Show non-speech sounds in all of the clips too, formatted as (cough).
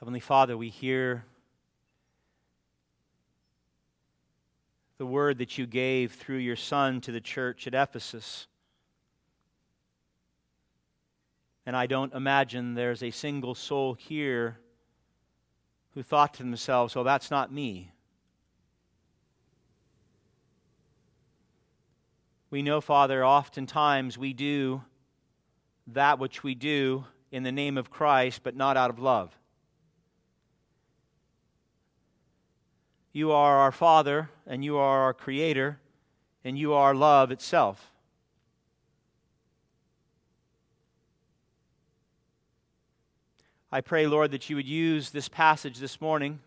Heavenly Father, we hear the word that you gave through your Son to the church at Ephesus. And I don't imagine there's a single soul here who thought to themselves, well, that's not me. We know, Father, oftentimes we do that which we do in the name of Christ, but not out of love. You are our Father, and you are our Creator, and you are love itself. I pray, Lord, that you would use this passage this morning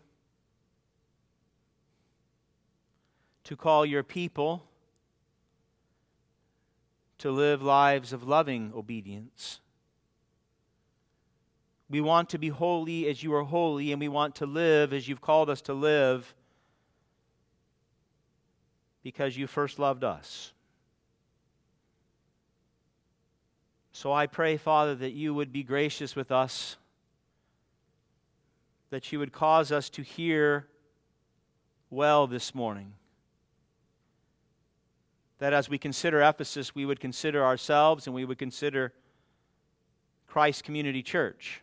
to call your people to live lives of loving obedience. We want to be holy as you are holy, and we want to live as you've called us to live because you first loved us. So I pray, Father, that you would be gracious with us, that you would cause us to hear well this morning that as we consider Ephesus, we would consider ourselves and we would consider Christ Community Church.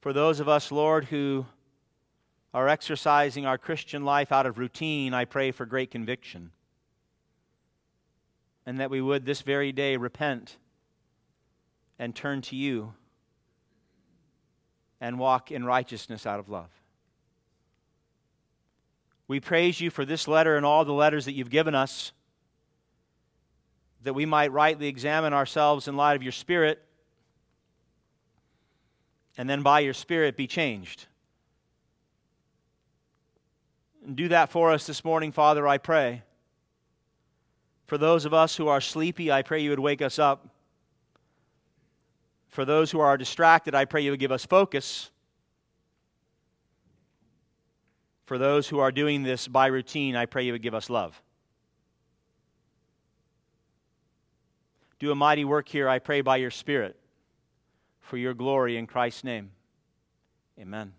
For those of us, Lord, who are exercising our Christian life out of routine, I pray for great conviction. And that we would this very day repent and turn to you and walk in righteousness out of love. We praise you for this letter and all the letters that you've given us, that we might rightly examine ourselves in light of your Spirit, and then by your Spirit be changed. And do that for us this morning, Father, I pray. For those of us who are sleepy, I pray you would wake us up. For those who are distracted, I pray you would give us focus. For those who are doing this by routine, I pray you would give us love. Do a mighty work here, I pray, by your Spirit, for your glory in Christ's name. Amen.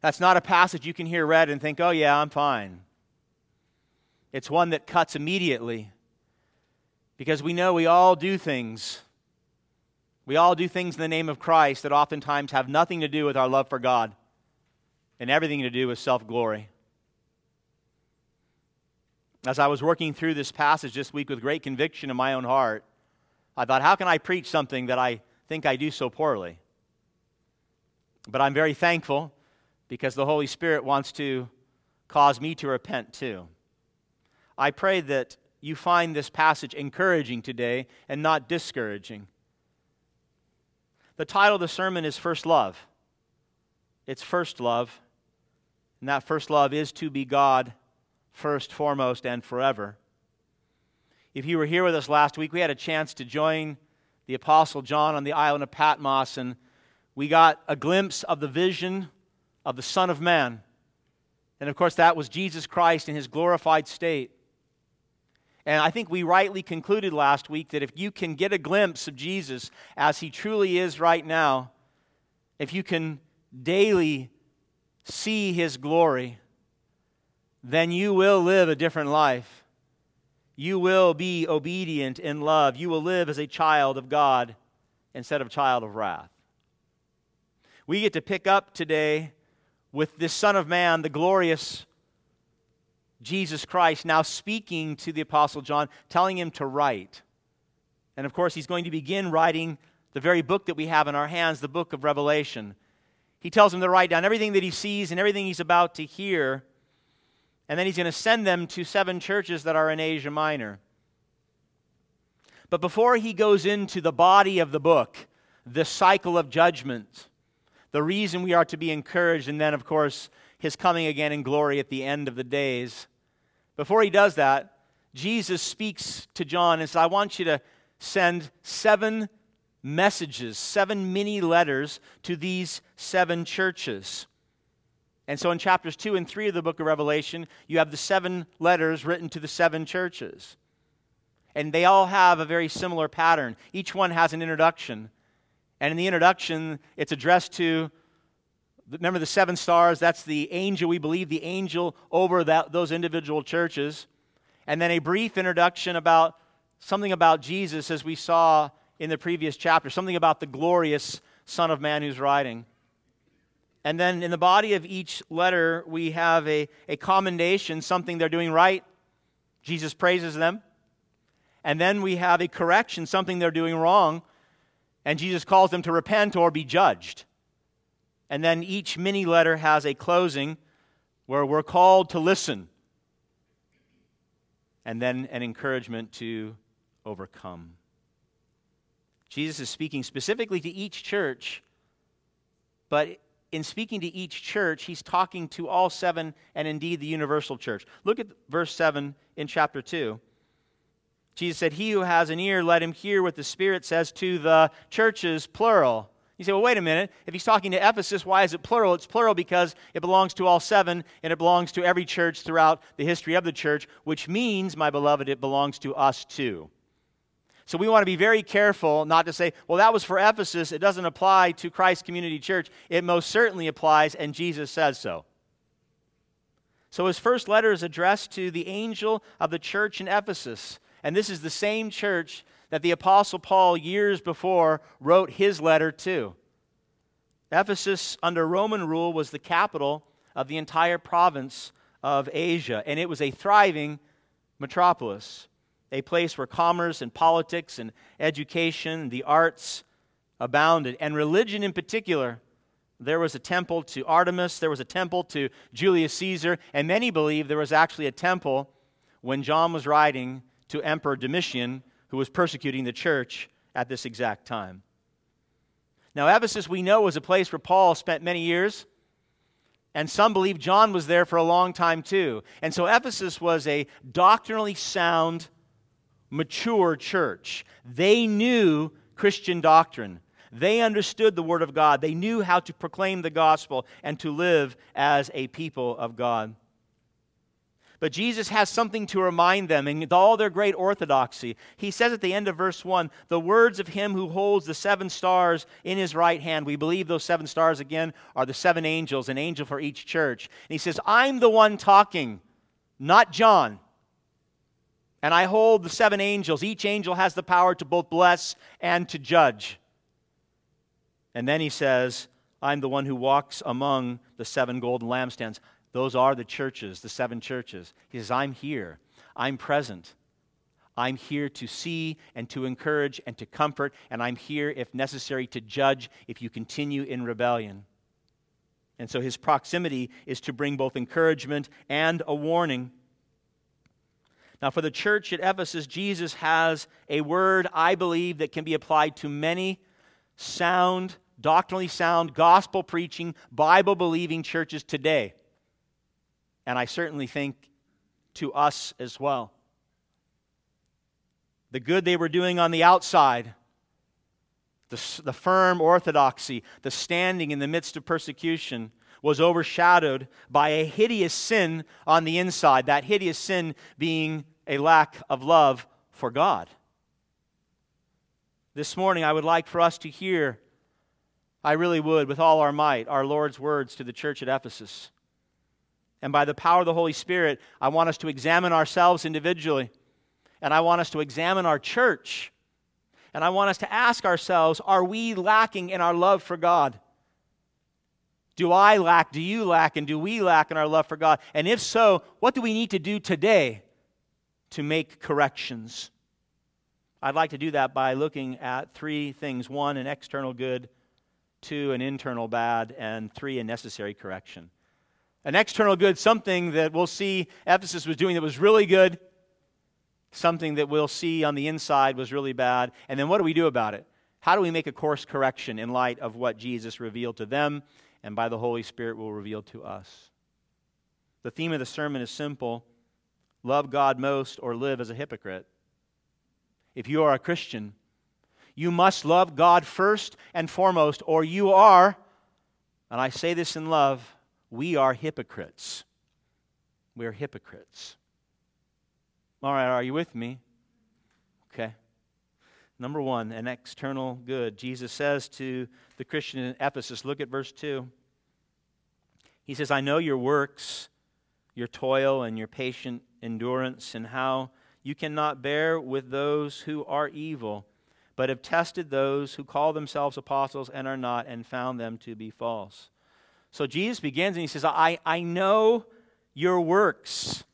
That's not a passage you can hear read and think, oh, yeah, I'm fine. It's one that cuts immediately because we know we all do things we all do things in the name of Christ that oftentimes have nothing to do with our love for God and everything to do with self glory. As I was working through this passage this week with great conviction in my own heart, I thought, how can I preach something that I think I do so poorly? But I'm very thankful because the Holy Spirit wants to cause me to repent too. I pray that you find this passage encouraging today and not discouraging. The title of the sermon is First Love. It's first love. And that first love is to be God first, foremost, and forever. If you were here with us last week, we had a chance to join the Apostle John on the island of Patmos, and we got a glimpse of the vision of the Son of Man. And of course, that was Jesus Christ in his glorified state. And I think we rightly concluded last week that if you can get a glimpse of Jesus as he truly is right now, if you can daily see his glory, then you will live a different life. You will be obedient in love. You will live as a child of God instead of child of wrath. We get to pick up today with this Son of Man, the glorious Jesus Christ now speaking to the Apostle John, telling him to write. And of course, he's going to begin writing the very book that we have in our hands, the book of Revelation. He tells him to write down everything that he sees and everything he's about to hear. And then he's going to send them to seven churches that are in Asia Minor. But before he goes into the body of the book, the cycle of judgment, the reason we are to be encouraged, and then, of course, his coming again in glory at the end of the days, before he does that, Jesus speaks to John and says, I want you to send seven messages, seven mini letters to these seven churches. And so in chapters 2 and 3 of the book of Revelation, you have the seven letters written to the seven churches. And they all have a very similar pattern. Each one has an introduction. And in the introduction, it's addressed to remember the seven stars that's the angel we believe the angel over that, those individual churches and then a brief introduction about something about jesus as we saw in the previous chapter something about the glorious son of man who's riding and then in the body of each letter, we have a, a commendation, something they're doing right. Jesus praises them. And then we have a correction, something they're doing wrong. And Jesus calls them to repent or be judged. And then each mini letter has a closing where we're called to listen. And then an encouragement to overcome. Jesus is speaking specifically to each church, but in speaking to each church, he's talking to all seven and indeed the universal church. Look at verse 7 in chapter 2. Jesus said, He who has an ear, let him hear what the Spirit says to the churches, plural. You say, well, wait a minute. If he's talking to Ephesus, why is it plural? It's plural because it belongs to all seven and it belongs to every church throughout the history of the church, which means, my beloved, it belongs to us too. So we want to be very careful not to say, well, that was for Ephesus. It doesn't apply to Christ Community Church. It most certainly applies, and Jesus says so. So his first letter is addressed to the angel of the church in Ephesus. And this is the same church that the Apostle Paul, years before, wrote his letter to. Ephesus, under Roman rule, was the capital of the entire province of Asia, and it was a thriving metropolis a place where commerce and politics and education, the arts abounded, and religion in particular. There was a temple to Artemis, there was a temple to Julius Caesar, and many believe there was actually a temple when John was writing to Emperor Domitian, who was persecuting the church at this exact time. Now, Ephesus, we know, was a place where Paul spent many years. And some believe John was there for a long time too. And so Ephesus was a doctrinally sound mature church. They knew Christian doctrine. They understood the Word of God. They knew how to proclaim the gospel and to live as a people of God. But Jesus has something to remind them in all their great orthodoxy. He says at the end of verse 1 the words of him who holds the seven stars in his right hand. We believe those seven stars, again, are the seven angels, an angel for each church. And he says, I'm the one talking, not John. And I hold the seven angels. Each angel has the power to both bless and to judge. And then he says, I'm the one who walks among the seven golden lampstands. Those are the churches, the seven churches. He says, I'm here. I'm present. I'm here to see and to encourage and to comfort, and I'm here, if necessary, to judge if you continue in rebellion. And so his proximity is to bring both encouragement and a warning. Now, for the church at Ephesus, Jesus has a word, I believe, that can be applied to many sound, doctrinally sound, gospel preaching, Bible believing churches today. And I certainly think to us as well. The good they were doing on the outside, the, the firm orthodoxy, the standing in the midst of persecution, was overshadowed by a hideous sin on the inside. That hideous sin being a lack of love for God. This morning, I would like for us to hear, I really would, with all our might, our Lord's words to the church at Ephesus. And by the power of the Holy Spirit, I want us to examine ourselves individually. And I want us to examine our church. And I want us to ask ourselves are we lacking in our love for God? Do I lack? Do you lack? And do we lack in our love for God? And if so, what do we need to do today to make corrections. I'd like to do that by looking at three things one, an external good, two, an internal bad, and three, a necessary correction. An external good, something that we'll see Ephesus was doing that was really good, something that we'll see on the inside was really bad. And then what do we do about it? How do we make a course correction in light of what Jesus revealed to them and by the Holy Spirit will reveal to us? The theme of the sermon is simple love God most or live as a hypocrite. If you are a Christian, you must love God first and foremost, or you are, and I say this in love, we are hypocrites. We are hypocrites. All right, are you with me? Okay. Number one, an external good. Jesus says to the Christian in Ephesus, look at verse 2. He says, I know your works, your toil, and your patient endurance, and how you cannot bear with those who are evil, but have tested those who call themselves apostles and are not, and found them to be false. So Jesus begins and he says, I, I know your works.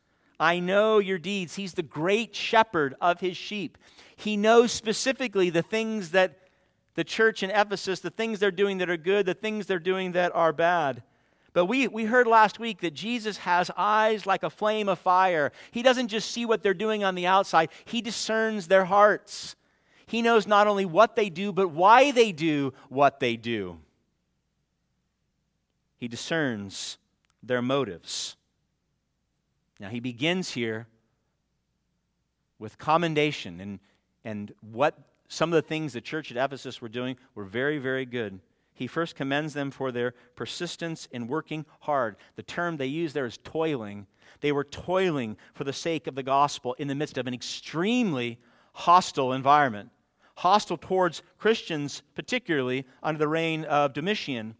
I know your deeds. He's the great shepherd of his sheep. He knows specifically the things that the church in Ephesus, the things they're doing that are good, the things they're doing that are bad. But we, we heard last week that Jesus has eyes like a flame of fire. He doesn't just see what they're doing on the outside, He discerns their hearts. He knows not only what they do, but why they do what they do. He discerns their motives. Now, he begins here with commendation and, and what some of the things the church at Ephesus were doing were very, very good. He first commends them for their persistence in working hard. The term they use there is toiling. They were toiling for the sake of the gospel in the midst of an extremely hostile environment. Hostile towards Christians, particularly under the reign of Domitian.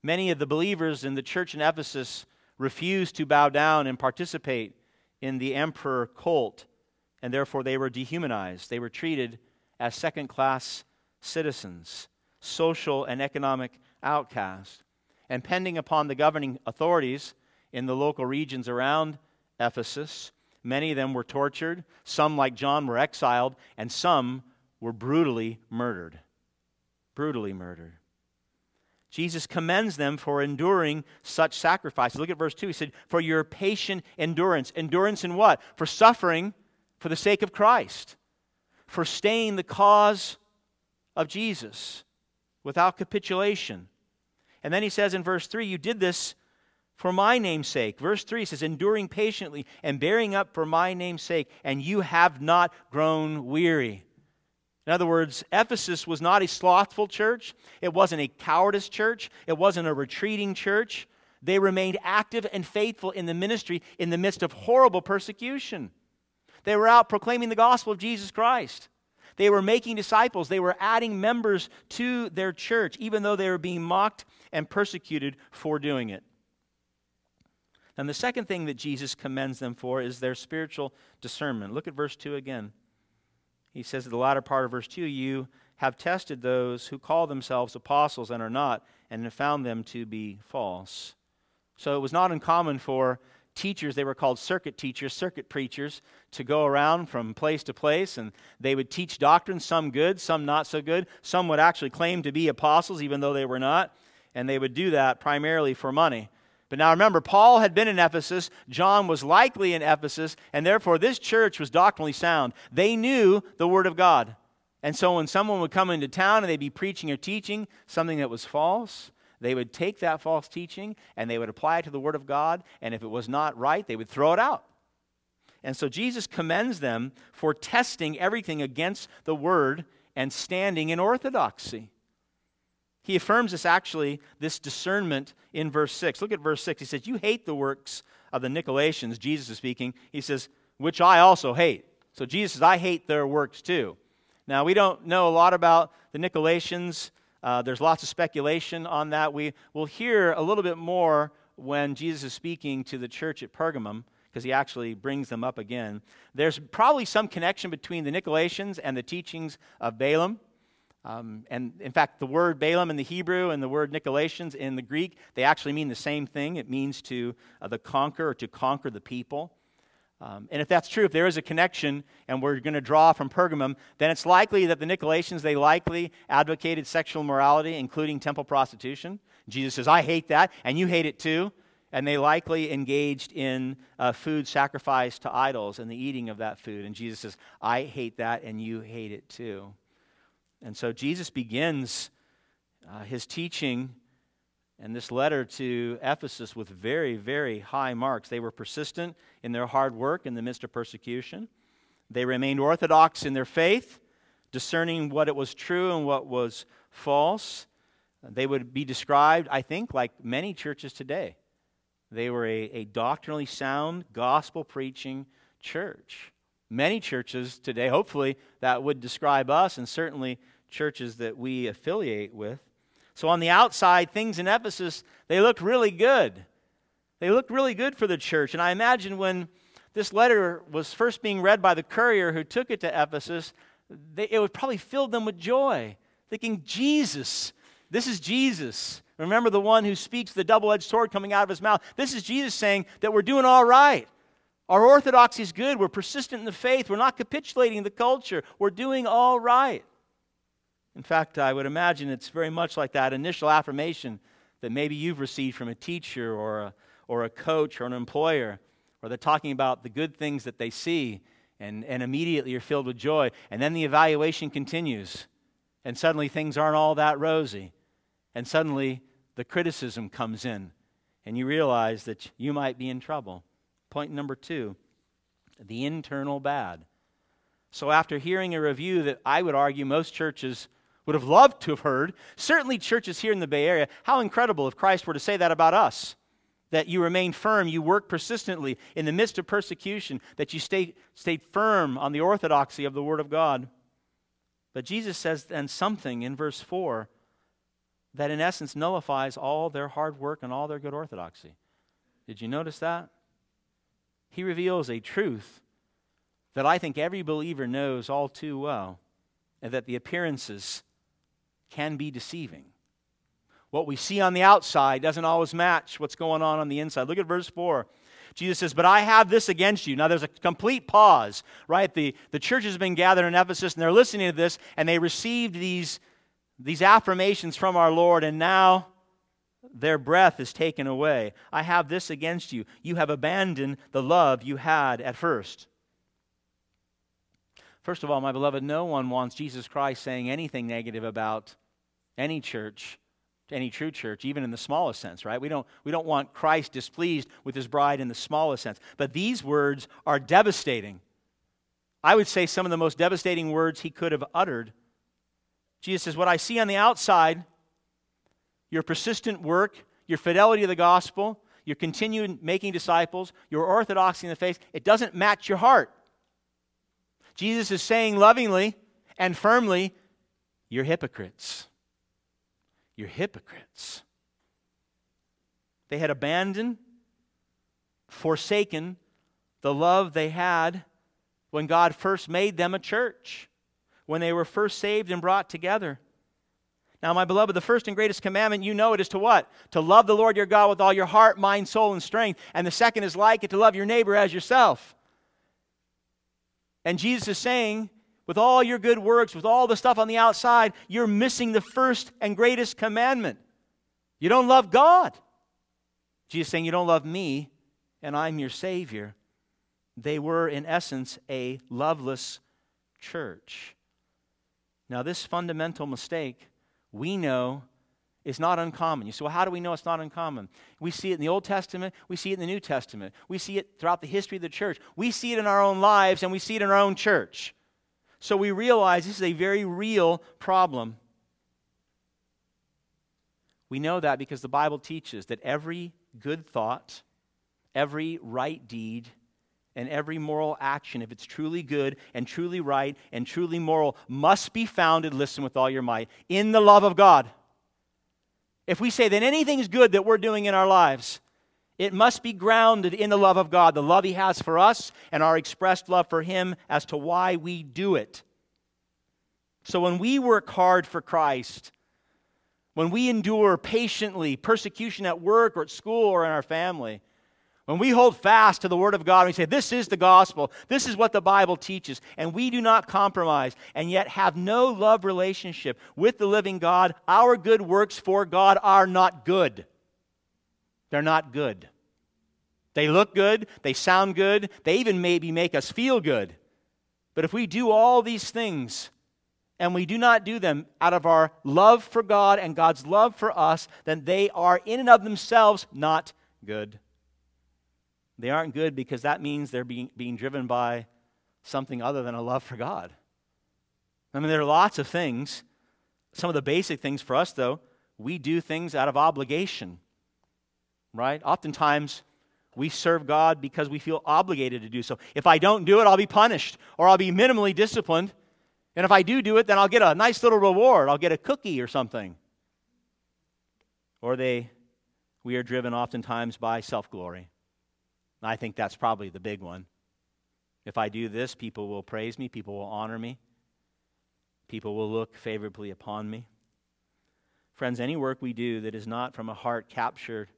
Many of the believers in the church in Ephesus refused to bow down and participate in the emperor cult, and therefore they were dehumanized. They were treated as second class citizens, social and economic outcasts. And pending upon the governing authorities in the local regions around Ephesus, many of them were tortured, some, like John, were exiled, and some were brutally murdered. Brutally murdered. Jesus commends them for enduring such sacrifices. Look at verse 2. He said, For your patient endurance. Endurance in what? For suffering for the sake of Christ, for staying the cause of Jesus without capitulation. And then he says in verse 3, You did this for my name's sake. Verse 3 says, Enduring patiently and bearing up for my name's sake, and you have not grown weary. In other words, Ephesus was not a slothful church. It wasn't a cowardice church. It wasn't a retreating church. They remained active and faithful in the ministry in the midst of horrible persecution. They were out proclaiming the gospel of Jesus Christ. They were making disciples. They were adding members to their church, even though they were being mocked and persecuted for doing it. And the second thing that Jesus commends them for is their spiritual discernment. Look at verse 2 again he says at the latter part of verse 2 You have tested those who call themselves apostles and are not, and have found them to be false. So it was not uncommon for teachers, they were called circuit teachers, circuit preachers, to go around from place to place, and they would teach doctrine, some good, some not so good. Some would actually claim to be apostles, even though they were not, and they would do that primarily for money. But now remember, Paul had been in Ephesus, John was likely in Ephesus, and therefore this church was doctrinally sound. They knew the Word of God. And so when someone would come into town and they'd be preaching or teaching something that was false, they would take that false teaching and they would apply it to the Word of God, and if it was not right, they would throw it out. And so Jesus commends them for testing everything against the Word and standing in orthodoxy. He affirms this actually, this discernment in verse 6. Look at verse 6. He says, You hate the works of the Nicolaitans, Jesus is speaking. He says, Which I also hate. So Jesus says, I hate their works too. Now, we don't know a lot about the Nicolaitans. Uh, there's lots of speculation on that. We will hear a little bit more when Jesus is speaking to the church at Pergamum because he actually brings them up again. There's probably some connection between the Nicolaitans and the teachings of Balaam. Um, and in fact, the word Balaam in the Hebrew and the word Nicolaitans in the Greek, they actually mean the same thing. It means to uh, the conquer or to conquer the people. Um, and if that's true, if there is a connection and we're going to draw from Pergamum, then it's likely that the Nicolaitans, they likely advocated sexual morality, including temple prostitution. Jesus says, I hate that, and you hate it too. And they likely engaged in uh, food sacrificed to idols and the eating of that food. And Jesus says, I hate that, and you hate it too. And so Jesus begins uh, his teaching and this letter to Ephesus with very, very high marks. They were persistent in their hard work in the midst of persecution. They remained orthodox in their faith, discerning what it was true and what was false. They would be described, I think, like many churches today. They were a, a doctrinally sound, gospel preaching church. Many churches today, hopefully, that would describe us, and certainly churches that we affiliate with. So on the outside, things in Ephesus, they looked really good. They looked really good for the church. And I imagine when this letter was first being read by the courier who took it to Ephesus, they, it would probably fill them with joy, thinking, Jesus, this is Jesus. Remember the one who speaks the double edged sword coming out of his mouth. This is Jesus saying that we're doing all right. Our orthodoxy is good. We're persistent in the faith. We're not capitulating the culture. We're doing all right. In fact, I would imagine it's very much like that initial affirmation that maybe you've received from a teacher or a, or a coach or an employer, or they're talking about the good things that they see, and, and immediately you're filled with joy. And then the evaluation continues, and suddenly things aren't all that rosy. And suddenly the criticism comes in, and you realize that you might be in trouble. Point number two the internal bad. So, after hearing a review that I would argue most churches would have loved to have heard. Certainly, churches here in the Bay Area, how incredible if Christ were to say that about us. That you remain firm, you work persistently in the midst of persecution, that you stay, stay firm on the orthodoxy of the Word of God. But Jesus says then something in verse 4 that in essence nullifies all their hard work and all their good orthodoxy. Did you notice that? He reveals a truth that I think every believer knows all too well, and that the appearances can be deceiving. What we see on the outside doesn't always match what's going on on the inside. Look at verse 4. Jesus says, But I have this against you. Now there's a complete pause, right? The, the church has been gathered in Ephesus and they're listening to this and they received these, these affirmations from our Lord and now their breath is taken away. I have this against you. You have abandoned the love you had at first. First of all, my beloved, no one wants Jesus Christ saying anything negative about any church, any true church, even in the smallest sense, right? We don't, we don't want Christ displeased with his bride in the smallest sense. But these words are devastating. I would say some of the most devastating words he could have uttered. Jesus says, What I see on the outside, your persistent work, your fidelity to the gospel, your continued making disciples, your orthodoxy in the faith, it doesn't match your heart. Jesus is saying lovingly and firmly, You're hypocrites. You're hypocrites. They had abandoned, forsaken the love they had when God first made them a church, when they were first saved and brought together. Now, my beloved, the first and greatest commandment, you know it is to what? To love the Lord your God with all your heart, mind, soul, and strength. And the second is like it, to love your neighbor as yourself. And Jesus is saying, with all your good works, with all the stuff on the outside, you're missing the first and greatest commandment. You don't love God. Jesus saying, You don't love me, and I'm your Savior. They were, in essence, a loveless church. Now, this fundamental mistake, we know, is not uncommon. You say, well, how do we know it's not uncommon? We see it in the Old Testament, we see it in the New Testament, we see it throughout the history of the church, we see it in our own lives, and we see it in our own church. So we realize this is a very real problem. We know that because the Bible teaches that every good thought, every right deed, and every moral action, if it's truly good and truly right and truly moral, must be founded, listen with all your might, in the love of God. If we say that anything's good that we're doing in our lives, it must be grounded in the love of God, the love He has for us, and our expressed love for Him as to why we do it. So when we work hard for Christ, when we endure patiently persecution at work or at school or in our family, when we hold fast to the Word of God we say, This is the gospel, this is what the Bible teaches, and we do not compromise and yet have no love relationship with the living God, our good works for God are not good. They're not good. They look good, they sound good, they even maybe make us feel good. But if we do all these things and we do not do them out of our love for God and God's love for us, then they are in and of themselves not good. They aren't good because that means they're being, being driven by something other than a love for God. I mean, there are lots of things. Some of the basic things for us, though, we do things out of obligation. right? Oftentimes, we serve God because we feel obligated to do so. If I don't do it, I'll be punished or I'll be minimally disciplined. And if I do do it, then I'll get a nice little reward. I'll get a cookie or something. Or they, we are driven oftentimes by self glory. I think that's probably the big one. If I do this, people will praise me, people will honor me, people will look favorably upon me. Friends, any work we do that is not from a heart captured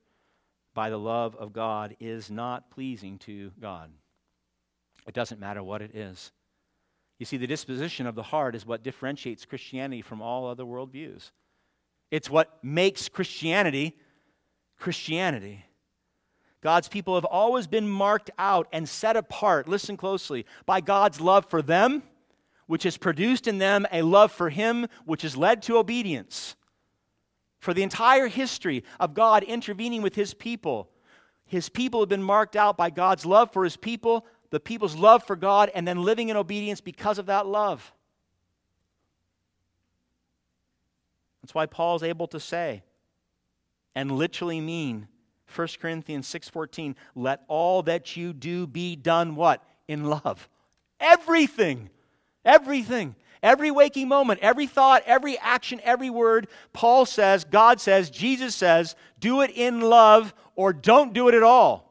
by the love of God is not pleasing to God. It doesn't matter what it is. You see, the disposition of the heart is what differentiates Christianity from all other worldviews. It's what makes Christianity Christianity. God's people have always been marked out and set apart, listen closely, by God's love for them, which has produced in them a love for Him, which has led to obedience for the entire history of God intervening with his people. His people have been marked out by God's love for his people, the people's love for God, and then living in obedience because of that love. That's why Paul's able to say and literally mean 1 Corinthians 6:14, let all that you do be done what? In love. Everything. Everything. Every waking moment, every thought, every action, every word, Paul says, God says, Jesus says, do it in love or don't do it at all.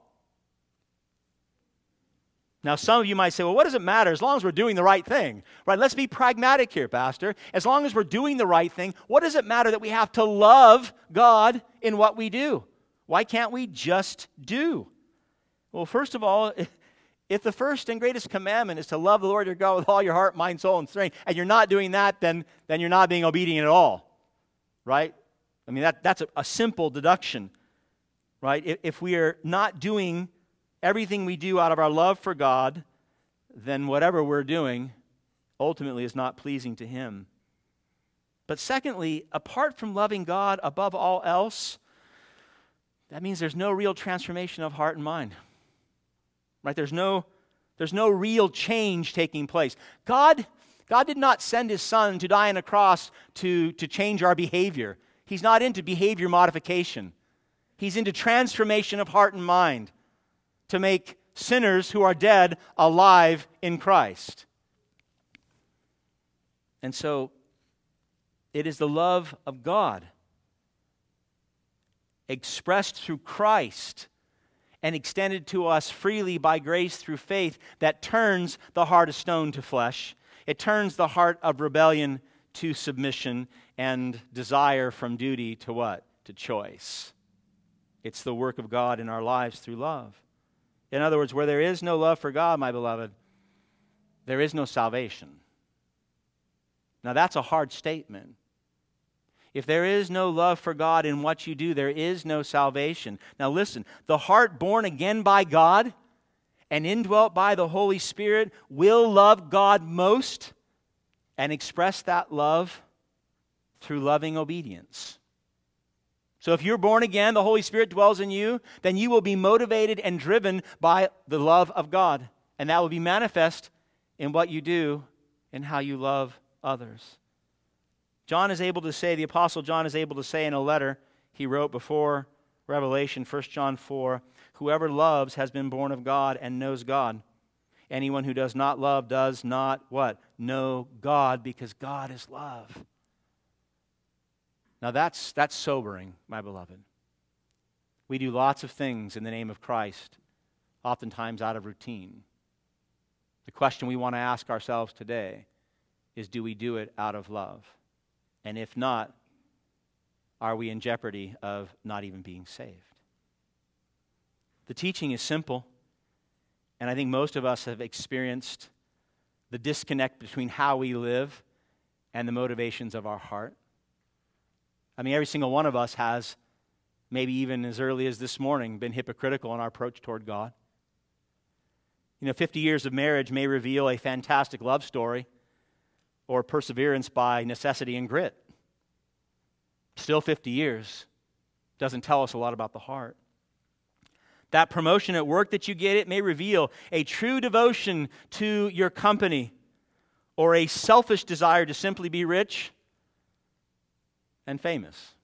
Now, some of you might say, well, what does it matter as long as we're doing the right thing? Right? Let's be pragmatic here, Pastor. As long as we're doing the right thing, what does it matter that we have to love God in what we do? Why can't we just do? Well, first of all, (laughs) if the first and greatest commandment is to love the Lord your God with all your heart, mind, soul, and strength, and you're not doing that, then, then you're not being obedient at all. Right? I mean, that, that's a, a simple deduction. Right? If, if we are not doing everything we do out of our love for God, then whatever we're doing ultimately is not pleasing to Him. But secondly, apart from loving God above all else, that means there's no real transformation of heart and mind. Right? There's no, there's no real change taking place. God, God did not send his son to die on a cross to, to change our behavior. He's not into behavior modification. He's into transformation of heart and mind to make sinners who are dead alive in Christ. And so it is the love of God expressed through Christ and extended to us freely by grace through faith that turns the heart of stone to flesh. It turns the heart of rebellion to submission and desire from duty to what? To choice. It's the work of God in our lives through love. In other words, where there is no love for God, my beloved, there is no salvation. Now, that's a hard statement. If there is no love for God in what you do, there is no salvation. Now, listen the heart born again by God and indwelt by the Holy Spirit will love God most and express that love through loving obedience. So, if you're born again, the Holy Spirit dwells in you, then you will be motivated and driven by the love of God. And that will be manifest in what you do and how you love others. John is able to say, the Apostle John is able to say in a letter he wrote before Revelation, 1 John 4, whoever loves has been born of God and knows God. Anyone who does not love does not what? Know God because God is love. Now that's, that's sobering, my beloved. We do lots of things in the name of Christ, oftentimes out of routine. The question we want to ask ourselves today is do we do it out of love? And if not, are we in jeopardy of not even being saved? The teaching is simple, and I think most of us have experienced the disconnect between how we live and the motivations of our heart. I mean, every single one of us has, maybe even as early as this morning, been hypocritical in our approach toward God. You know, 50 years of marriage may reveal a fantastic love story or perseverance by necessity and grit. Still 50 years doesn't tell us a lot about the heart. That promotion at work that you get, it may reveal a true devotion to your company or a selfish desire to simply be rich and famous.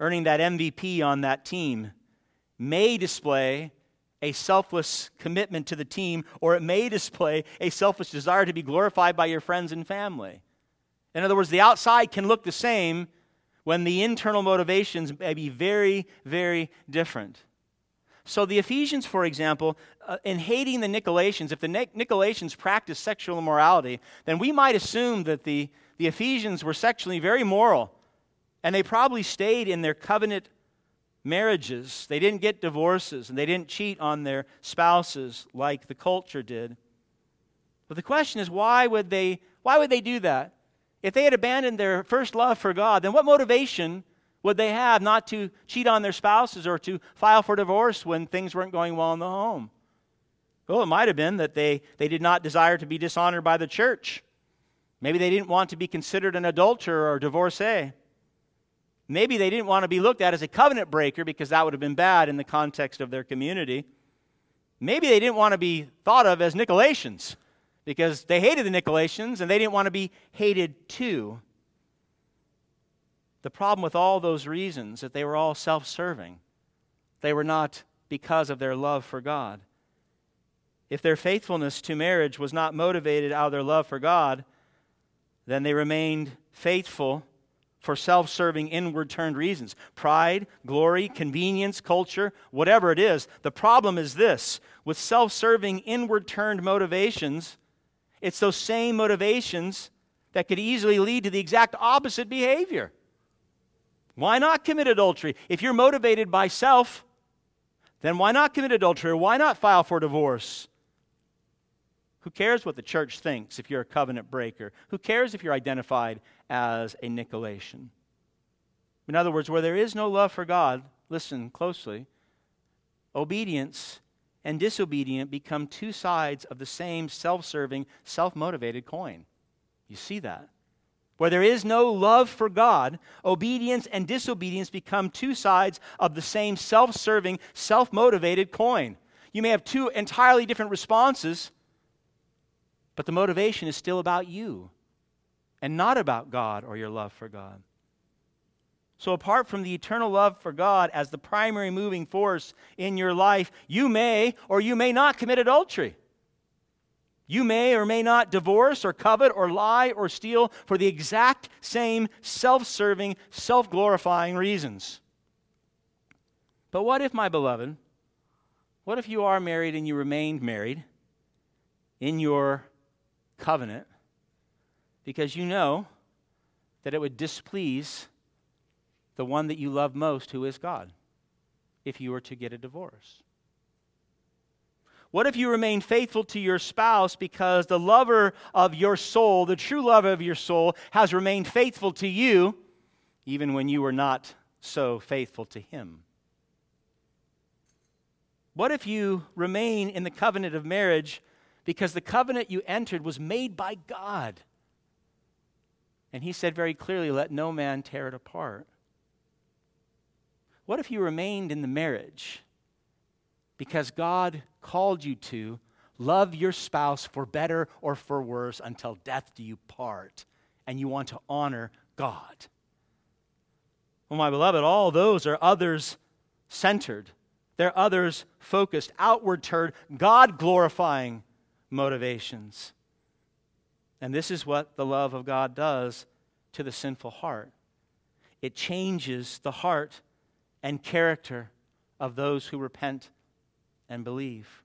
earning that MVP on that team, may display a selfless commitment to the team, or it may display a selfish desire to be glorified by your friends and family. In other words, the outside can look the same when the internal motivations may be very, very different. So, the Ephesians, for example, uh, in hating the Nicolaitans, if the Nicolaitans practiced sexual immorality, then we might assume that the, the Ephesians were sexually very moral, and they probably stayed in their covenant marriages. They didn't get divorces, and they didn't cheat on their spouses like the culture did. But the question is, why would they, why would they do that? If they had abandoned their first love for God, then what motivation would they have not to cheat on their spouses or to file for divorce when things weren't going well in the home? Well, it might have been that they, they did not desire to be dishonored by the church. Maybe they didn't want to be considered an adulterer or divorcee. Maybe they didn't want to be looked at as a covenant breaker because that would have been bad in the context of their community. Maybe they didn't want to be thought of as Nicolaitans because they hated the Nicolaitans and they didn't want to be hated too. The problem with all those reasons is that they were all self-serving. They were not because of their love for God. If their faithfulness to marriage was not motivated out of their love for God, then they remained faithful for self serving, inward turned reasons pride, glory, convenience, culture, whatever it is. The problem is this with self serving, inward turned motivations, it's those same motivations that could easily lead to the exact opposite behavior. Why not commit adultery? If you're motivated by self, then why not commit adultery? Why not file for divorce? Who cares what the church thinks if you're a covenant breaker? Who cares if you're identified as a Nicolaitan? In other words, where there is no love for God, listen closely, obedience and disobedience become two sides of the same self serving, self motivated coin. You see that? Where there is no love for God, obedience and disobedience become two sides of the same self serving, self motivated coin. You may have two entirely different responses, but the motivation is still about you and not about God or your love for God. So, apart from the eternal love for God as the primary moving force in your life, you may or you may not commit adultery. You may or may not divorce or covet or lie or steal for the exact same self serving, self glorifying reasons. But what if, my beloved, what if you are married and you remained married in your covenant because you know that it would displease the one that you love most, who is God, if you were to get a divorce? What if you remain faithful to your spouse because the lover of your soul, the true lover of your soul, has remained faithful to you even when you were not so faithful to him? What if you remain in the covenant of marriage because the covenant you entered was made by God? And he said very clearly, Let no man tear it apart. What if you remained in the marriage because God called you to love your spouse for better or for worse until death do you part, and you want to honor God? Well, my beloved, all those are others centered. They're others focused, outward turned, God glorifying motivations. And this is what the love of God does to the sinful heart it changes the heart and character of those who repent and believe.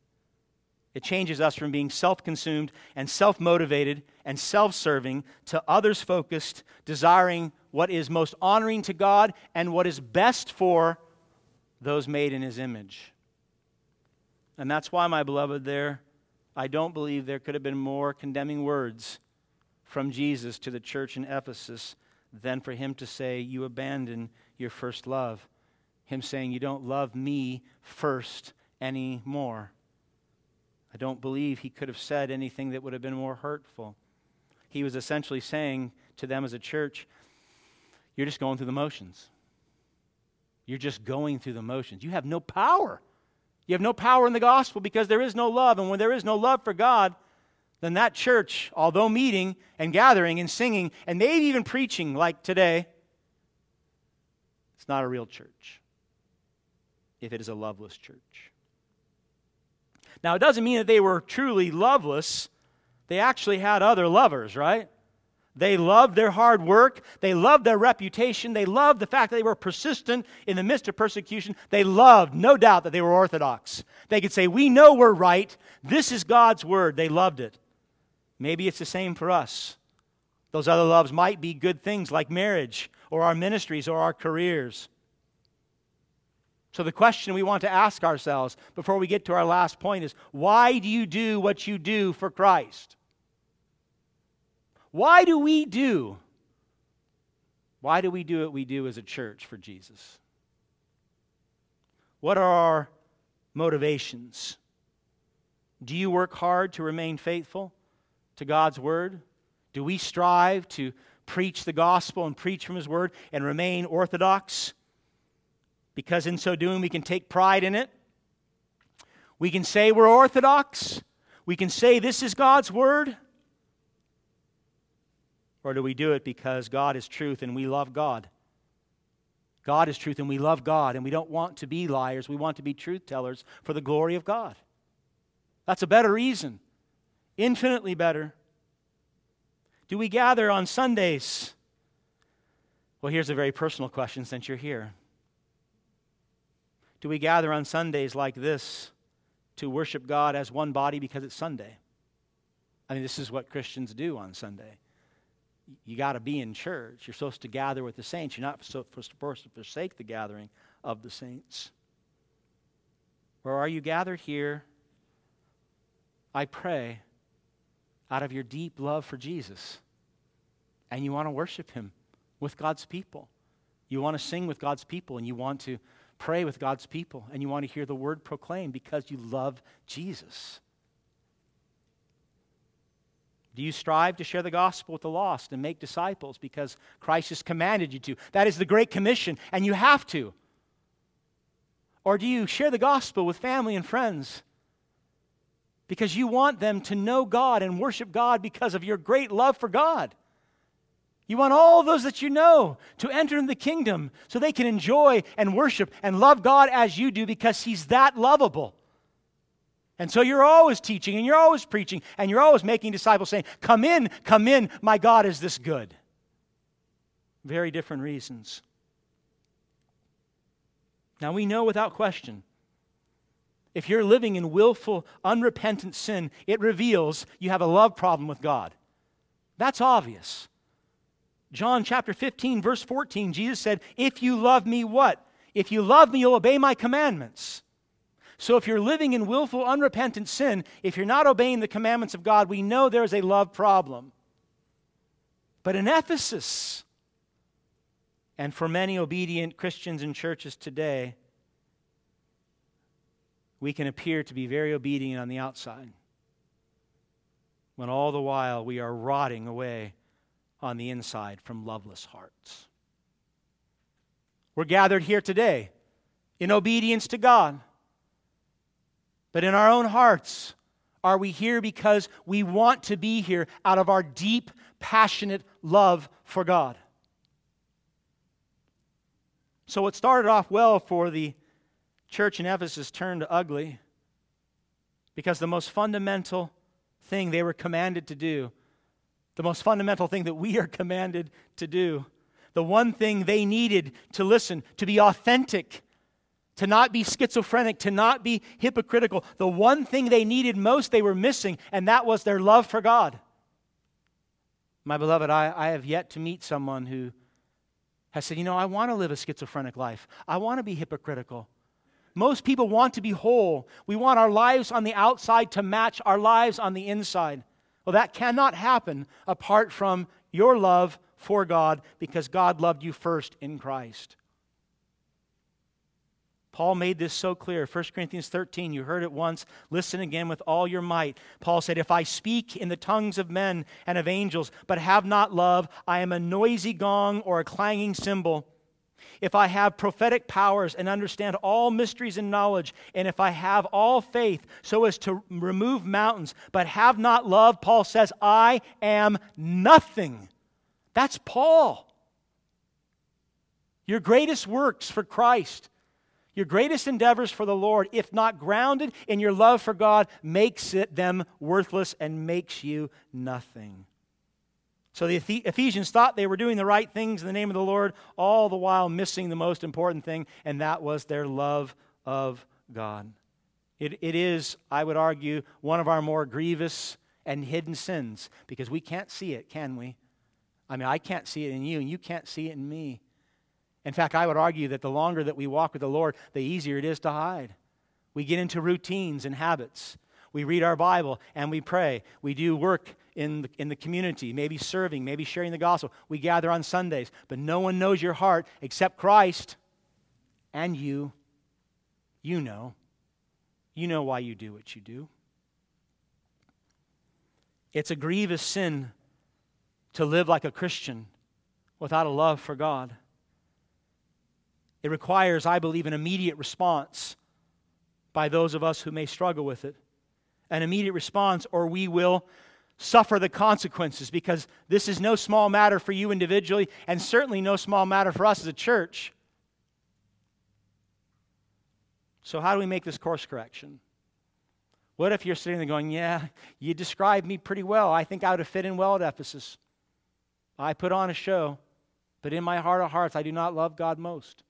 It changes us from being self consumed and self motivated and self serving to others focused, desiring what is most honoring to God and what is best for those made in His image. And that's why, my beloved, there, I don't believe there could have been more condemning words from Jesus to the church in Ephesus than for him to say, You abandon your first love. Him saying, You don't love me first anymore. I don't believe he could have said anything that would have been more hurtful. He was essentially saying to them as a church, You're just going through the motions. You're just going through the motions. You have no power. You have no power in the gospel because there is no love. And when there is no love for God, then that church, although meeting and gathering and singing and maybe even preaching like today, It's not a real church if it is a loveless church. Now, it doesn't mean that they were truly loveless. They actually had other lovers, right? They loved their hard work. They loved their reputation. They loved the fact that they were persistent in the midst of persecution. They loved, no doubt, that they were orthodox. They could say, We know we're right. This is God's word. They loved it. Maybe it's the same for us. Those other loves might be good things like marriage or our ministries or our careers. So, the question we want to ask ourselves before we get to our last point is why do you do what you do for Christ? Why do we do? Why do we do what we do as a church for Jesus? What are our motivations? Do you work hard to remain faithful to God's word? Do we strive to preach the gospel and preach from His word and remain orthodox? because in so doing we can take pride in it. We can say we're orthodox. We can say this is God's word. Or do we do it because God is truth and we love God? God is truth and we love God and we don't want to be liars. We want to be truth tellers for the glory of God. That's a better reason, infinitely better. Do we gather on Sundays? Well, here's a very personal question since you're here do we gather on Sundays like this to worship God as one body because it's Sunday? I mean, this is what Christians do on Sunday. You got to be in church. You're supposed to gather with the saints. You're not supposed to forsake the gathering of the saints. Or are you gathered here, I pray, out of your deep love for Jesus, and you want to worship Him with God's people? You want to sing with God's people, and you want to pray with God's people and you want to hear the word proclaimed because you love Jesus? Do you strive to share the gospel with the lost and make disciples because Christ has commanded you to? That is the Great Commission, and you have to. Or do you share the gospel with family and friends because you want them to know God and worship God because of your great love for God? You want all those that you know to enter in the kingdom so they can enjoy and worship and love God as you do because He's that lovable. And so you're always teaching and you're always preaching and you're always making disciples saying, Come in, come in, my God is this good. Very different reasons. Now we know without question, if you're living in willful, unrepentant sin, it reveals you have a love problem with God. That's obvious. John chapter 15, verse 14, Jesus said, If you love me, what? If you love me, you'll obey my commandments. So if you're living in willful, unrepentant sin, if you're not obeying the commandments of God, we know there's a love problem. But in Ephesus, and for many obedient Christians in churches today, we can appear to be very obedient on the outside, when all the while we are rotting away on the inside from loveless hearts. We're gathered here today in obedience to God. But in our own hearts, are we here because we want to be here out of our deep, passionate love for God? So, what started off well for the church in Ephesus turned ugly because the most fundamental thing they were commanded to do the most fundamental thing that we are commanded to do. The one thing they needed to listen, to be authentic, to not be schizophrenic, to not be hypocritical. The one thing they needed most, they were missing, and that was their love for God. My beloved, I, I have yet to meet someone who has said, You know, I want to live a schizophrenic life, I want to be hypocritical. Most people want to be whole. We want our lives on the outside to match our lives on the inside. Well, that cannot happen apart from your love for God because God loved you first in Christ. Paul made this so clear. 1 Corinthians 13, you heard it once. Listen again with all your might. Paul said, If I speak in the tongues of men and of angels, but have not love, I am a noisy gong or a clanging cymbal if I have prophetic powers and understand all mysteries and knowledge, and if I have all faith so as to remove mountains, but have not love, Paul says, I am nothing. That's Paul. Your greatest works for Christ, your greatest endeavors for the Lord, if not grounded in your love for God, makes it them worthless and makes you nothing. So the Ephesians thought they were doing the right things in the name of the Lord, all the while missing the most important thing, and that was their love of God. It, it is, I would argue, one of our more grievous and hidden sins because we can't see it, can we? I mean, I can't see it in you, and you can't see it in me. In fact, I would argue that the longer that we walk with the Lord, the easier it is to hide. We get into routines and habits. We read our Bible and we pray. We do work in the, in the community, maybe serving, maybe sharing the gospel. We gather on Sundays, but no one knows your heart except Christ and you. You know. You know why you do what you do. It's a grievous sin to live like a Christian without a love for God. It requires, I believe, an immediate response by those of us who may struggle with it. An immediate response, or we will suffer the consequences because this is no small matter for you individually and certainly no small matter for us as a church. So, how do we make this course correction? What if you're sitting there going, Yeah, you described me pretty well. I think I would have fit in well at Ephesus. I put on a show, but in my heart of hearts, I do not love God most.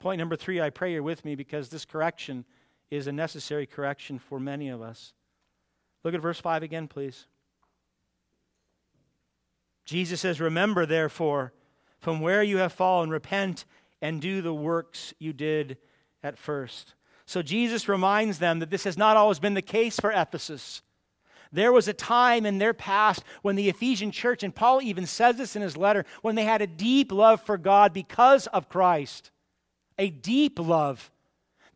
Point number three, I pray you're with me because this correction is a necessary correction for many of us. Look at verse 5 again, please. Jesus says, Remember, therefore, from where you have fallen, repent and do the works you did at first. So Jesus reminds them that this has not always been the case for Ephesus. There was a time in their past when the Ephesian church, and Paul even says this in his letter, when they had a deep love for God because of Christ. A deep love.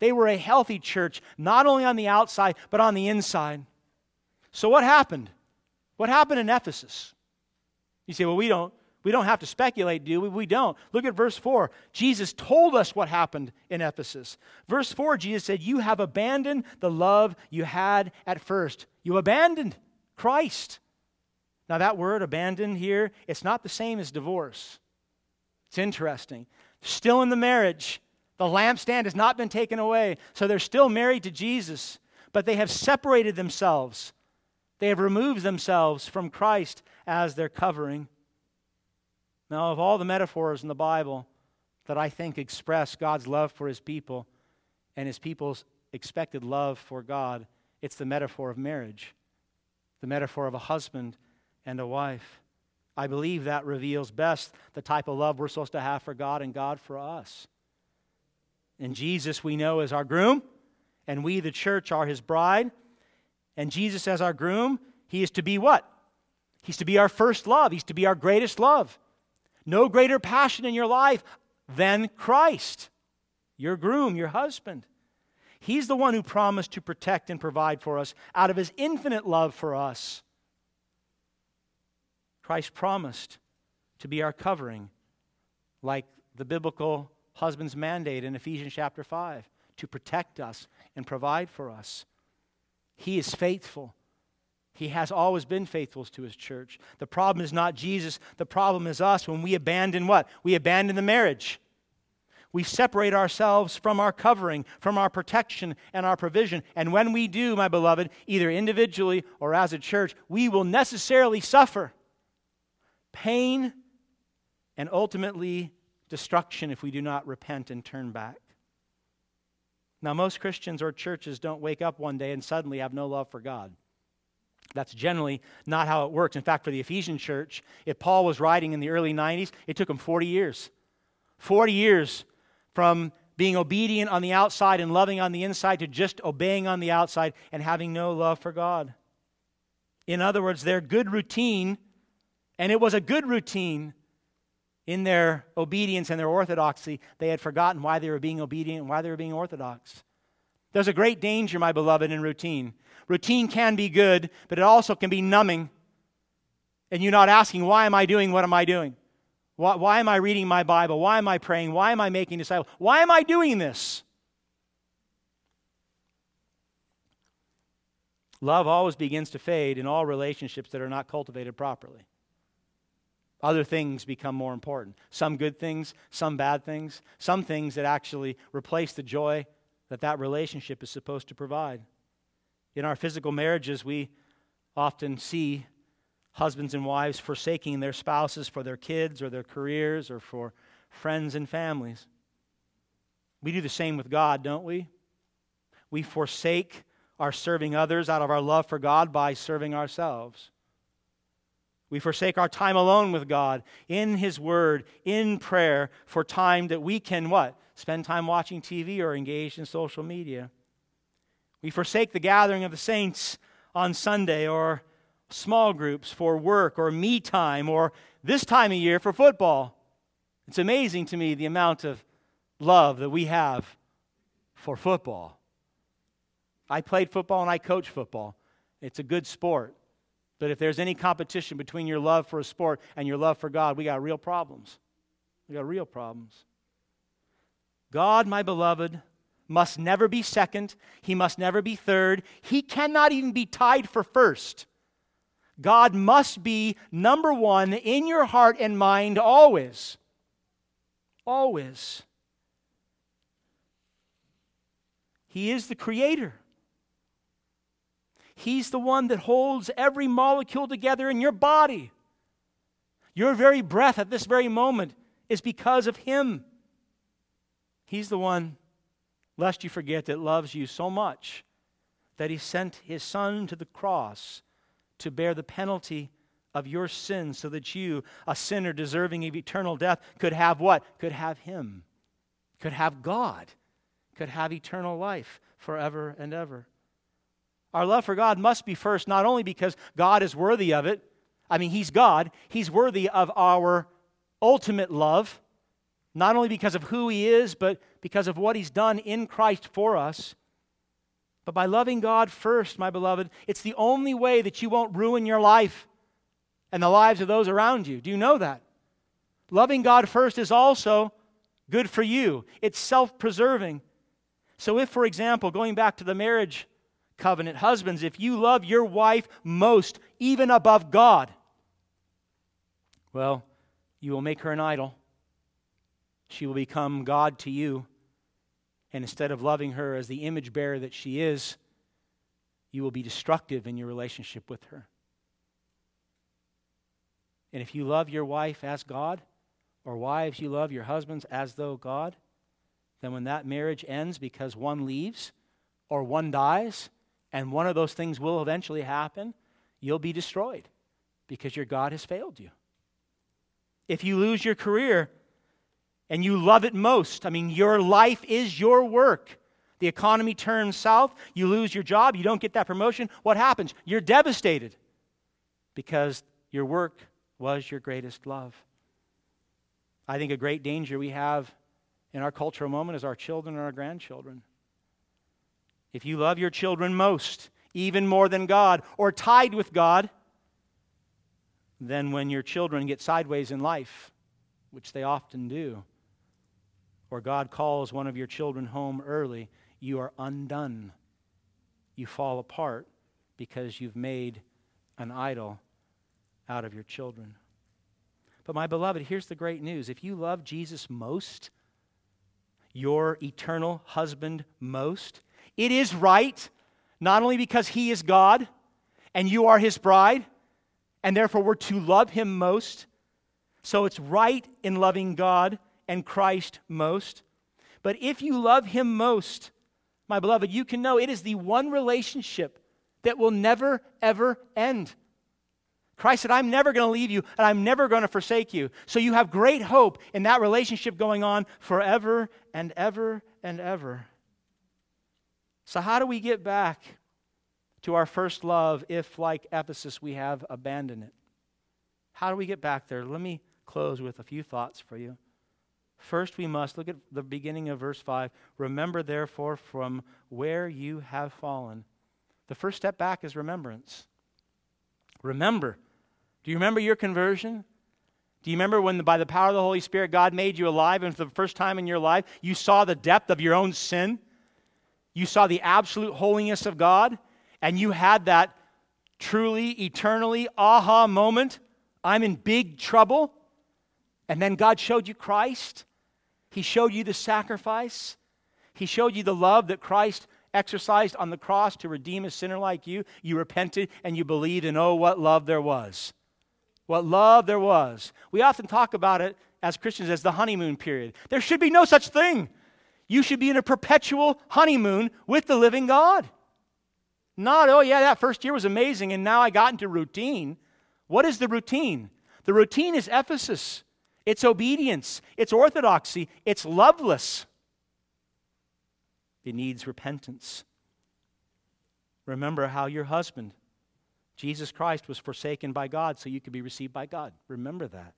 They were a healthy church, not only on the outside, but on the inside. So, what happened? What happened in Ephesus? You say, well, we don't, we don't have to speculate, do we? We don't. Look at verse 4. Jesus told us what happened in Ephesus. Verse 4, Jesus said, You have abandoned the love you had at first. You abandoned Christ. Now, that word abandoned here, it's not the same as divorce. It's interesting. Still in the marriage, the lampstand has not been taken away. So they're still married to Jesus, but they have separated themselves. They have removed themselves from Christ as their covering. Now, of all the metaphors in the Bible that I think express God's love for his people and his people's expected love for God, it's the metaphor of marriage, the metaphor of a husband and a wife. I believe that reveals best the type of love we're supposed to have for God and God for us. And Jesus, we know, is our groom, and we, the church, are his bride. And Jesus, as our groom, he is to be what? He's to be our first love, he's to be our greatest love no greater passion in your life than Christ, your groom, your husband. He's the one who promised to protect and provide for us out of his infinite love for us. Christ promised to be our covering, like the biblical husband's mandate in Ephesians chapter 5 to protect us and provide for us. He is faithful. He has always been faithful to his church. The problem is not Jesus. The problem is us when we abandon what? We abandon the marriage. We separate ourselves from our covering, from our protection and our provision. And when we do, my beloved, either individually or as a church, we will necessarily suffer pain and ultimately destruction if we do not repent and turn back. Now, most Christians or churches don't wake up one day and suddenly have no love for God. That's generally not how it works. In fact, for the Ephesian church, if Paul was writing in the early 90s, it took him 40 years. 40 years from being obedient on the outside and loving on the inside to just obeying on the outside and having no love for God. In other words, their good routine, and it was a good routine in their obedience and their orthodoxy, they had forgotten why they were being obedient and why they were being orthodox. There's a great danger, my beloved, in routine. Routine can be good, but it also can be numbing. And you're not asking, why am I doing what am I doing? Why, why am I reading my Bible? Why am I praying? Why am I making disciples? Why am I doing this? Love always begins to fade in all relationships that are not cultivated properly. Other things become more important. Some good things, some bad things, some things that actually replace the joy that that relationship is supposed to provide. In our physical marriages, we often see husbands and wives forsaking their spouses for their kids or their careers or for friends and families. We do the same with God, don't we? We forsake our serving others out of our love for God by serving ourselves. We forsake our time alone with God in His Word, in prayer, for time that we can what? Spend time watching TV or engage in social media. We forsake the gathering of the saints on Sunday or small groups for work or me time or this time of year for football. It's amazing to me the amount of love that we have for football. I played football and I coach football. It's a good sport. But if there's any competition between your love for a sport and your love for God, we got real problems. We got real problems. God, my beloved, must never be second. He must never be third. He cannot even be tied for first. God must be number one in your heart and mind always. Always. He is the creator. He's the one that holds every molecule together in your body. Your very breath at this very moment is because of Him. He's the one, lest you forget, that loves you so much that He sent His Son to the cross to bear the penalty of your sins so that you, a sinner deserving of eternal death, could have what? Could have Him, could have God, could have eternal life forever and ever. Our love for God must be first, not only because God is worthy of it, I mean, He's God, He's worthy of our ultimate love, not only because of who He is, but because of what He's done in Christ for us. But by loving God first, my beloved, it's the only way that you won't ruin your life and the lives of those around you. Do you know that? Loving God first is also good for you, it's self preserving. So, if, for example, going back to the marriage covenant. Husbands, if you love your wife most, even above God, well, you will make her an idol. She will become God to you. And instead of loving her as the image bearer that she is, you will be destructive in your relationship with her. And if you love your wife as God, or wives, you love your husbands as though God, then when that marriage ends because one leaves or one dies, and one of those things will eventually happen, you'll be destroyed because your God has failed you. If you lose your career and you love it most, I mean, your life is your work. The economy turns south, you lose your job, you don't get that promotion. What happens? You're devastated because your work was your greatest love. I think a great danger we have in our cultural moment is our children and our grandchildren. If you love your children most, even more than God, or tied with God, then when your children get sideways in life, which they often do, or God calls one of your children home early, you are undone. You fall apart because you've made an idol out of your children. But, my beloved, here's the great news. If you love Jesus most, your eternal husband most, it is right, not only because He is God and you are His bride, and therefore we're to love Him most. So it's right in loving God and Christ most. But if you love Him most, my beloved, you can know it is the one relationship that will never, ever end. Christ said, I'm never going to leave you and I'm never going to forsake you. So you have great hope in that relationship going on forever and ever and ever. So, how do we get back to our first love if, like Ephesus, we have abandoned it? How do we get back there? Let me close with a few thoughts for you. First, we must look at the beginning of verse 5. Remember, therefore, from where you have fallen. The first step back is remembrance. Remember. Do you remember your conversion? Do you remember when, by the power of the Holy Spirit, God made you alive, and for the first time in your life, you saw the depth of your own sin? You saw the absolute holiness of God, and you had that truly, eternally aha moment I'm in big trouble. And then God showed you Christ. He showed you the sacrifice. He showed you the love that Christ exercised on the cross to redeem a sinner like you. You repented and you believed, and oh, what love there was. What love there was. We often talk about it as Christians as the honeymoon period. There should be no such thing. You should be in a perpetual honeymoon with the living God. Not, oh, yeah, that first year was amazing, and now I got into routine. What is the routine? The routine is Ephesus, it's obedience, it's orthodoxy, it's loveless. It needs repentance. Remember how your husband, Jesus Christ, was forsaken by God so you could be received by God. Remember that.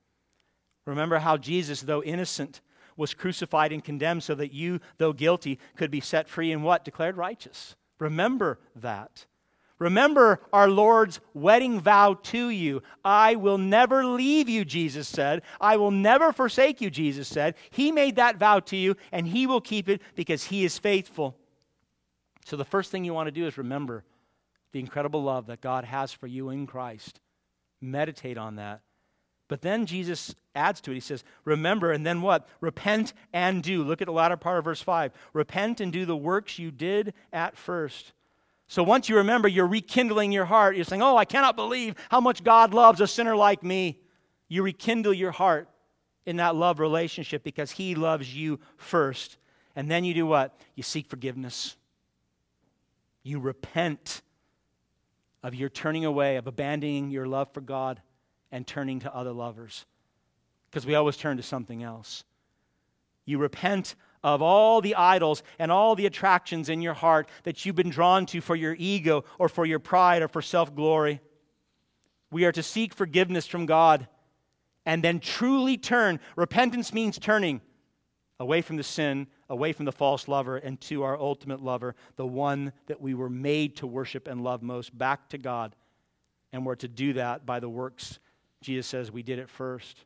Remember how Jesus, though innocent, was crucified and condemned so that you, though guilty, could be set free and what? Declared righteous. Remember that. Remember our Lord's wedding vow to you. I will never leave you, Jesus said. I will never forsake you, Jesus said. He made that vow to you, and He will keep it because He is faithful. So, the first thing you want to do is remember the incredible love that God has for you in Christ. Meditate on that. But then Jesus adds to it. He says, Remember, and then what? Repent and do. Look at the latter part of verse 5. Repent and do the works you did at first. So once you remember, you're rekindling your heart. You're saying, Oh, I cannot believe how much God loves a sinner like me. You rekindle your heart in that love relationship because He loves you first. And then you do what? You seek forgiveness. You repent of your turning away, of abandoning your love for God and turning to other lovers. Because we always turn to something else. You repent of all the idols and all the attractions in your heart that you've been drawn to for your ego or for your pride or for self glory. We are to seek forgiveness from God and then truly turn. Repentance means turning away from the sin, away from the false lover, and to our ultimate lover, the one that we were made to worship and love most, back to God. And we're to do that by the works. Jesus says we did it first.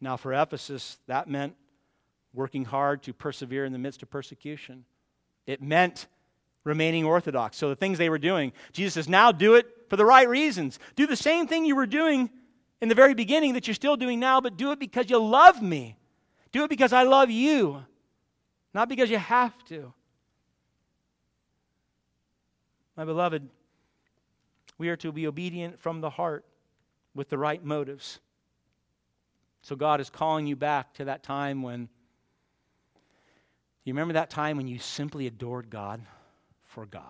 Now, for Ephesus, that meant working hard to persevere in the midst of persecution. It meant remaining orthodox. So the things they were doing, Jesus says, now do it for the right reasons. Do the same thing you were doing in the very beginning that you're still doing now, but do it because you love me. Do it because I love you, not because you have to. My beloved, we are to be obedient from the heart with the right motives. So God is calling you back to that time when you remember that time when you simply adored God for God?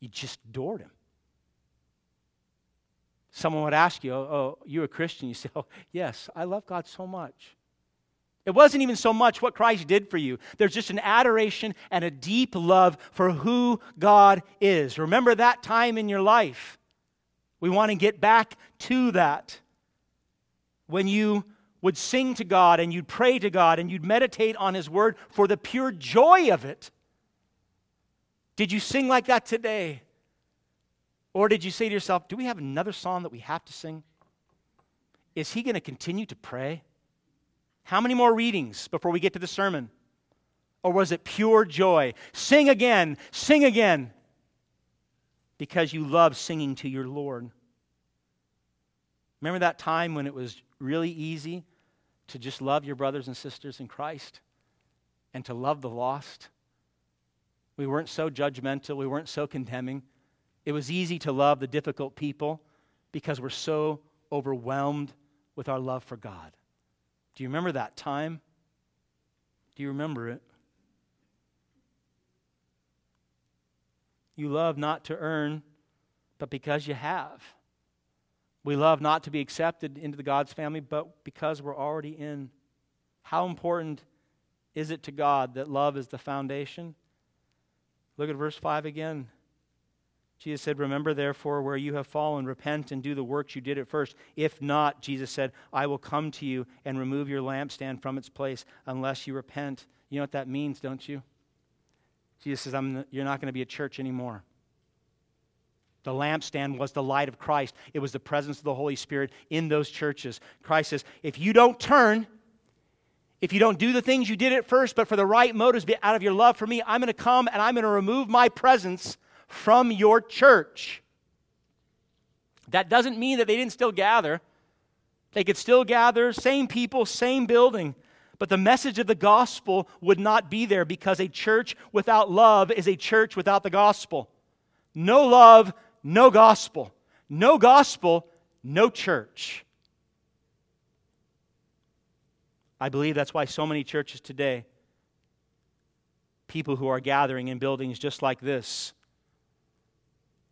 You just adored Him. Someone would ask you, Oh, oh you're a Christian. You say, Oh, yes, I love God so much. It wasn't even so much what Christ did for you. There's just an adoration and a deep love for who God is. Remember that time in your life. We want to get back to that. When you would sing to God and you'd pray to God and you'd meditate on His Word for the pure joy of it. Did you sing like that today? Or did you say to yourself, Do we have another song that we have to sing? Is He going to continue to pray? How many more readings before we get to the sermon? Or was it pure joy? Sing again, sing again, because you love singing to your Lord. Remember that time when it was really easy to just love your brothers and sisters in Christ and to love the lost. We weren't so judgmental, we weren't so condemning. It was easy to love the difficult people because we're so overwhelmed with our love for God. Do you remember that time? Do you remember it? You love not to earn, but because you have. We love not to be accepted into the God's family, but because we're already in. How important is it to God that love is the foundation? Look at verse 5 again. Jesus said, Remember therefore where you have fallen, repent and do the works you did at first. If not, Jesus said, I will come to you and remove your lampstand from its place unless you repent. You know what that means, don't you? Jesus says, You're not going to be a church anymore. The lampstand was the light of Christ. It was the presence of the Holy Spirit in those churches. Christ says, if you don't turn, if you don't do the things you did at first, but for the right motives, out of your love for me, I'm going to come and I'm going to remove my presence from your church. That doesn't mean that they didn't still gather. They could still gather, same people, same building. But the message of the gospel would not be there because a church without love is a church without the gospel. No love, no gospel. No gospel, no church. I believe that's why so many churches today, people who are gathering in buildings just like this,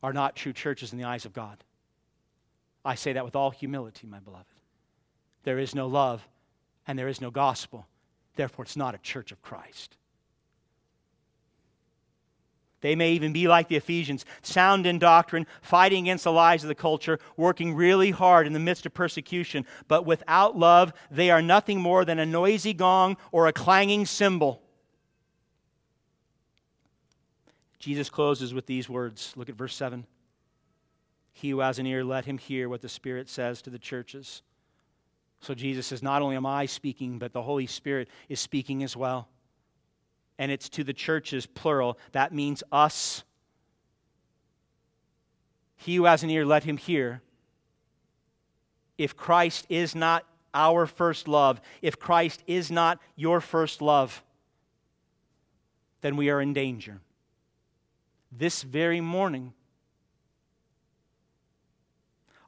are not true churches in the eyes of God. I say that with all humility, my beloved. There is no love and there is no gospel. Therefore, it's not a church of Christ. They may even be like the Ephesians, sound in doctrine, fighting against the lies of the culture, working really hard in the midst of persecution. But without love, they are nothing more than a noisy gong or a clanging cymbal. Jesus closes with these words. Look at verse 7. He who has an ear, let him hear what the Spirit says to the churches. So Jesus says, Not only am I speaking, but the Holy Spirit is speaking as well and it's to the churches, plural. That means us. He who has an ear, let him hear. If Christ is not our first love, if Christ is not your first love, then we are in danger. This very morning,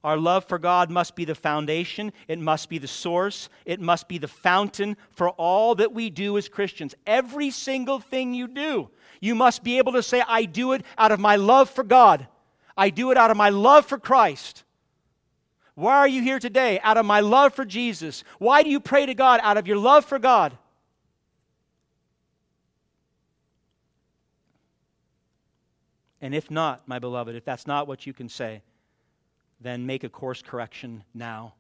our love for God must be the foundation, it must be the source, it must be the fountain for all that we do as Christians. Every single thing you do, you must be able to say, I do it out of my love for God, I do it out of my love for Christ. Why are you here today? Out of my love for Jesus. Why do you pray to God? Out of your love for God. And if not, my beloved, if that's not what you can say, then make a course correction now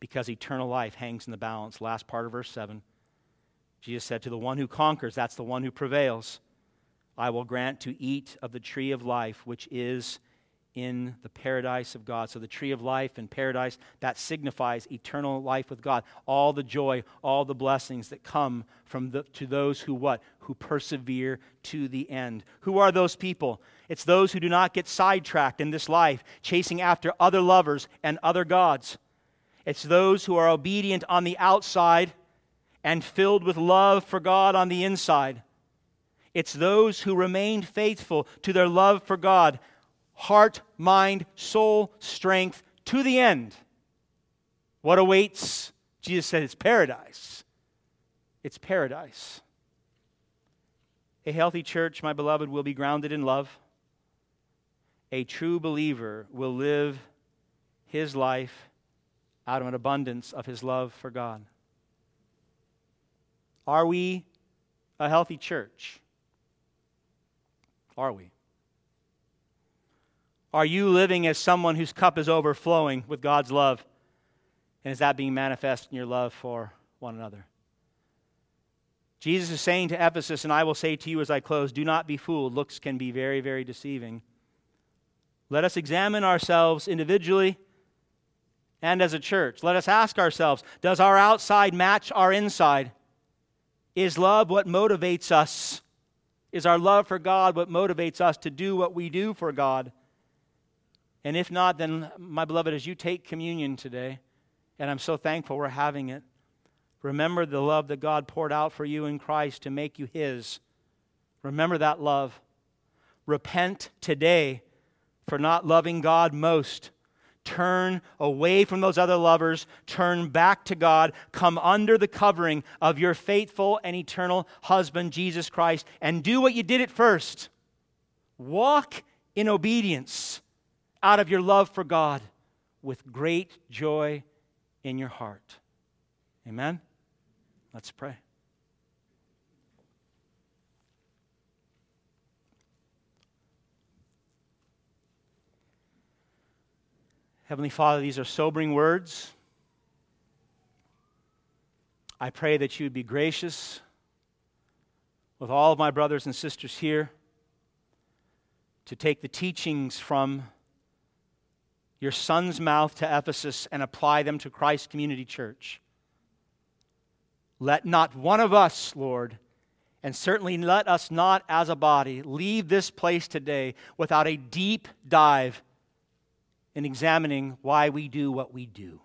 because eternal life hangs in the balance. Last part of verse 7. Jesus said, To the one who conquers, that's the one who prevails, I will grant to eat of the tree of life, which is in the paradise of God. So the tree of life and paradise, that signifies eternal life with God. All the joy, all the blessings that come from the, to those who what? Who persevere to the end. Who are those people? It's those who do not get sidetracked in this life, chasing after other lovers and other gods. It's those who are obedient on the outside and filled with love for God on the inside. It's those who remain faithful to their love for God heart, mind, soul, strength to the end. What awaits? Jesus said it's paradise. It's paradise. A healthy church, my beloved, will be grounded in love. A true believer will live his life out of an abundance of his love for God. Are we a healthy church? Are we? Are you living as someone whose cup is overflowing with God's love? And is that being manifest in your love for one another? Jesus is saying to Ephesus, and I will say to you as I close, do not be fooled. Looks can be very, very deceiving. Let us examine ourselves individually and as a church. Let us ask ourselves Does our outside match our inside? Is love what motivates us? Is our love for God what motivates us to do what we do for God? And if not, then, my beloved, as you take communion today, and I'm so thankful we're having it, remember the love that God poured out for you in Christ to make you His. Remember that love. Repent today for not loving God most. Turn away from those other lovers. Turn back to God. Come under the covering of your faithful and eternal husband, Jesus Christ, and do what you did at first. Walk in obedience out of your love for God with great joy in your heart. Amen? Let's pray. Heavenly Father, these are sobering words. I pray that you would be gracious with all of my brothers and sisters here to take the teachings from your son's mouth to Ephesus and apply them to Christ Community Church. Let not one of us, Lord, and certainly let us not as a body leave this place today without a deep dive in examining why we do what we do.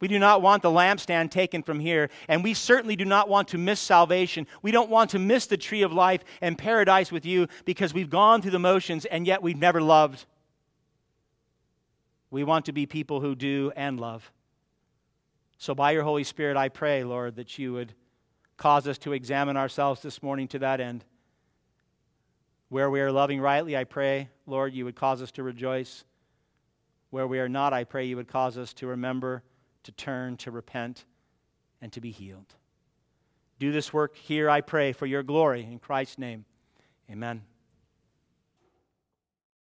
We do not want the lampstand taken from here, and we certainly do not want to miss salvation. We don't want to miss the tree of life and paradise with you because we've gone through the motions and yet we've never loved. We want to be people who do and love. So, by your Holy Spirit, I pray, Lord, that you would cause us to examine ourselves this morning to that end. Where we are loving rightly, I pray, Lord, you would cause us to rejoice. Where we are not, I pray you would cause us to remember, to turn, to repent, and to be healed. Do this work here, I pray, for your glory. In Christ's name, amen.